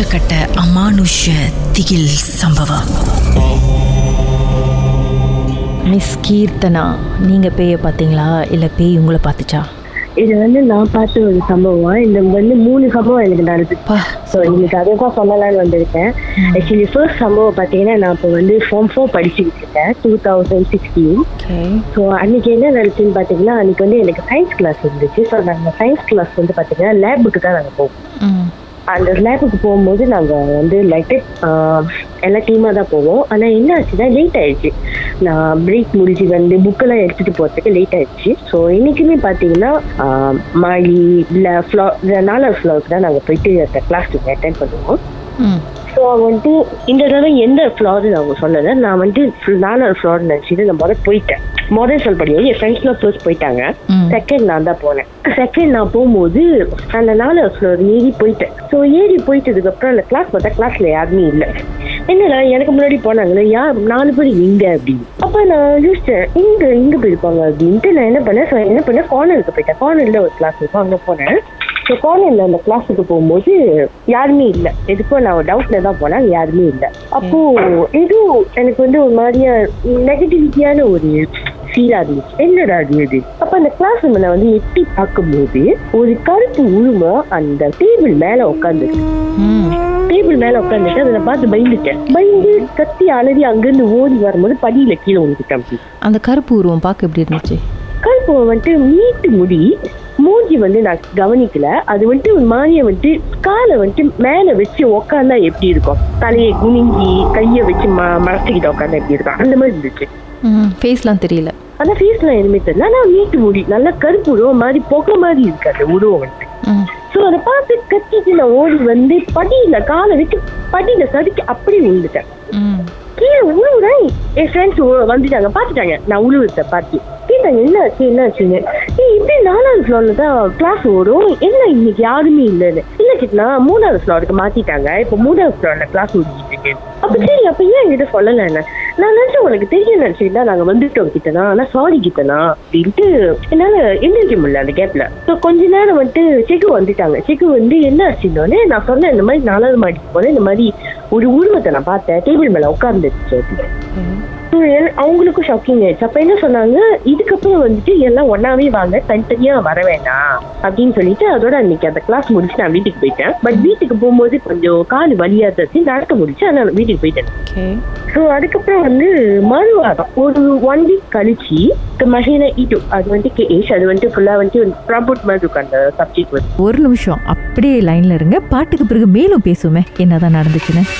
உச்சக்கட்ட அமானுஷ்ய திகில் சம்பவம். மிஸ் கீர்த்தனா நீங்கள் பேயை பார்த்தீங்களா இல்லை பேய் உங்களை பார்த்துச்சா இது வந்து நான் பார்த்த ஒரு சம்பவம். இந்த வந்து மூணு சம்பவம் எனக்கு நடந்துச்சு. பா. ஸோ இன்னைக்கு அதை தான் சொல்லலாம்னு வந்திருக்கேன். ஆக்சுவலி ஃபர்ஸ்ட் சம்பவம் பார்த்தீங்கன்னா நான் இப்போ வந்து ஃபார்ம் ஃபோர் படிச்சுக்கிட்டு இருக்கேன். Two thousand sixteen okay so அன்னைக்கு என்ன நடந்துச்சுன்னு பார்த்தீங்கன்னா அன்னைக்கு வந்து எனக்கு சயின்ஸ் கிளாஸ் இருந்துச்சு. ஸோ நாங்கள் சயின்ஸ் கிளாஸ் வந்து பார்த்தீங்கன்னா லேபுக்கு தான் நாங்கள் போவோம். ம். அந்த லேபுக்கு போகும்போது நாங்கள் வந்து லைட்டு எல்லா டீமாக தான் போவோம். ஆனால் என்ன ஆச்சுன்னா லேட் ஆயிடுச்சு. நான் பிரேக் முடிஞ்சு வந்து புக்கெல்லாம் எடுத்துகிட்டு போகிறதுக்கு லேட் ஆயிடுச்சு. ஸோ இன்னைக்குமே பார்த்தீங்கன்னா மாடி இல்லை ஃப்ளோ நாலாவது ஃப்ளோருக்கு தான் நாங்கள் போயிட்டு அந்த கிளாஸ்க்கு அட்டென்ட் பண்ணுவோம். ஸோ வந்துட்டு இந்த தடவை எந்த ஃப்ளோர்னு அவங்க சொல்லலை. நான் வந்துட்டு நாலாவது ஃப்ளோர் நினச்சிட்டு நான் முதல்ல போயிட்டேன். முதல் சொல் படியும் என் ஃப்ரெண்ட்ஸ்லாம் ஃபர்ஸ்ட் போயிட்டாங்க. செகண்ட் நான் தான் போனேன். செகண்ட் நான் போகும்போது அந்த நாலாவது ஃப்ளோர் ஏறி போயிட்டேன். ஸோ ஏறி போயிட்டதுக்கு அப்புறம் அந்த கிளாஸ் பார்த்தா கிளாஸ்ல யாருமே இல்லை. என்னடா எனக்கு முன்னாடி போனாங்களே யார் நாலு பேர் எங்க அப்படின்னு. அப்ப நான் யோசிச்சேன் இங்க இங்க போயிருப்பாங்க அப்படின்ட்டு நான் என்ன பண்ணேன்? என்ன பண்ணேன்? கார்னருக்கு போயிட்டேன். கார்னர்ல ஒரு கிளாஸ் இருக்கும் அங்க போனேன். ஸோ கார்னர்ல அந்த கிளாஸுக்கு போகும்போது யாருமே இல்லை. எதுக்கும் நான் டவுட்ல தான் போனேன். யாருமே இல்லை. அப்போ எதுவும் எனக்கு வந்து ஒரு மாதிரியா நெகட்டிவிட்டியான ஒரு ஃபீலா இருந்துச்சு என்னடா அது இது? அப்ப அந்த கிளாஸ் ரூம்ல வந்து எட்டி பார்க்கும்போது ஒரு கருப்பு உருவம் அந்த டேபிள் மேல உட்காந்துருக்கு டேபிள் மேல உட்காந்துட்டு அதை பார்த்து பயந்துட்டேன். பயந்து கத்தி அலறி அங்கிருந்து ஓடி வரும்போது படியில கீழே விழுந்துட்டேன். அந்த கருப்பு உருவம் பார்க்க எப்படி இருந்துச்சு? கருப்பு வந்துட்டு நீட்டு முடி மூஞ்சி வந்து நான் கவனிக்கல. அது வந்துட்டு ஒரு மாதிரியை வந்துட்டு காலை வந்துட்டு மேல வச்சு உக்காந்தா எப்படி இருக்கும்? தலையை குனிஞ்சி கையை வச்சு ம மறைச்சிக்கிட்டு உட்காந்தா எப்படி இருக்கும்? அந்த மாதிரி இருந்துச்சு. ஃபேஸ்லாம் தெரியல. ஆனா ஃபேஸ்லாம் எதுவுமே தெரியல. ஆனா நீட்டு முடி நல்லா கருப்பு உருவம் மாதிரி புகை மாதிரி இருக்கு அந்த உருவம் வந்துட்டு ம். ஸோ அதை பார்த்து கத்திட்டு நான் ஓடி வந்து படியில காலை வச்சு படியில சதுக்கி அப்படியே விழுந்துட்டேன். கீழே உழுவுறேன். என் ஃப்ரெண்ட்ஸ் வந்துட்டாங்க. பார்த்துட்டாங்க. நான் உழுவுறத பார்த்து. கேட்டாங்க என்ன ஆச்சு? என்ன ஆச்சுன்னு? ஏய் இப்படி நாலாவது ஃப்ளோர்ல தான் கிளாஸ் ஓடும். என்ன இன்னைக்கு யாருமே இல்லைன்னு? இல்ல கிட்டனா மூணாவது ஃப்ளோருக்கு மாத்திட்டாங்க. இப்போ மூணாவது ஃப்ளோர்ல கிளாஸ் ஓடிட்டு இருக்கு. அப்ப சரி அப்ப ஏன் என்கிட்ட சொல்லல என்ன? நான் நினைச்சேன் உனக்கு தெரியும் நினைச்சிருந்தா நாங்க வந்துட்டோம் கிட்டனா. ஆனா சாரி கிட்டனா அப்படின்ட்டு என்னால எந்திரிக்க முடியல அந்த கேப்ல ஸோ கொஞ்ச நேரம் வந்துட்டு செக்கு வந்துட்டாங்க. செக்கு வந்து என்ன ஆச்சுன்னொடனே நான் சொன்னேன் இந்த மாதிரி நாலாவது மாடிக்கு போனேன் இந்த மாதிரி ஒரு உருவத்தை நான் பார்த்தேன். டேபிள் மேல எல்- அவங்களுக்கும் ஷாக்கிங் ஆயிடுச்சு. அப்ப என்ன சொன்னாங்க? இதுக்கப்புறம் வந்துட்டு எல்லாம் ஒன்னாவே வாங்க தனித்தனியா வர வேண்டாம் அப்படின்னு சொல்லிட்டு அதோட அன்னைக்கு அந்த கிளாஸ் முடிச்சு நான் வீட்டுக்கு போயிட்டேன். பட் வீட்டுக்கு போகும்போது கொஞ்சம் கால் வலியா இருந்துச்சு நடக்க முடிச்சு அதனால வீட்டுக்கு போயிட்டேன். ஸோ அதுக்கப்புறம் வந்து மறுவாரம் ஒரு ஒன் வீக் கழிச்சு மஹினா ஈட்டு அது வந்துட்டு கேஷ் அது வந்துட்டு ஃபுல்லா வந்துட்டு ஒரு ப்ராபோட் மாதிரி இருக்கும் அந்த சப்ஜெக்ட் வந்து. ஒரு நிமிஷம் அப்படியே லைன்ல இருங்க. பாட்டுக்கு பிறகு மேலும் பேசுவோமே. என்னதான் நடந்துச்சுன்னு.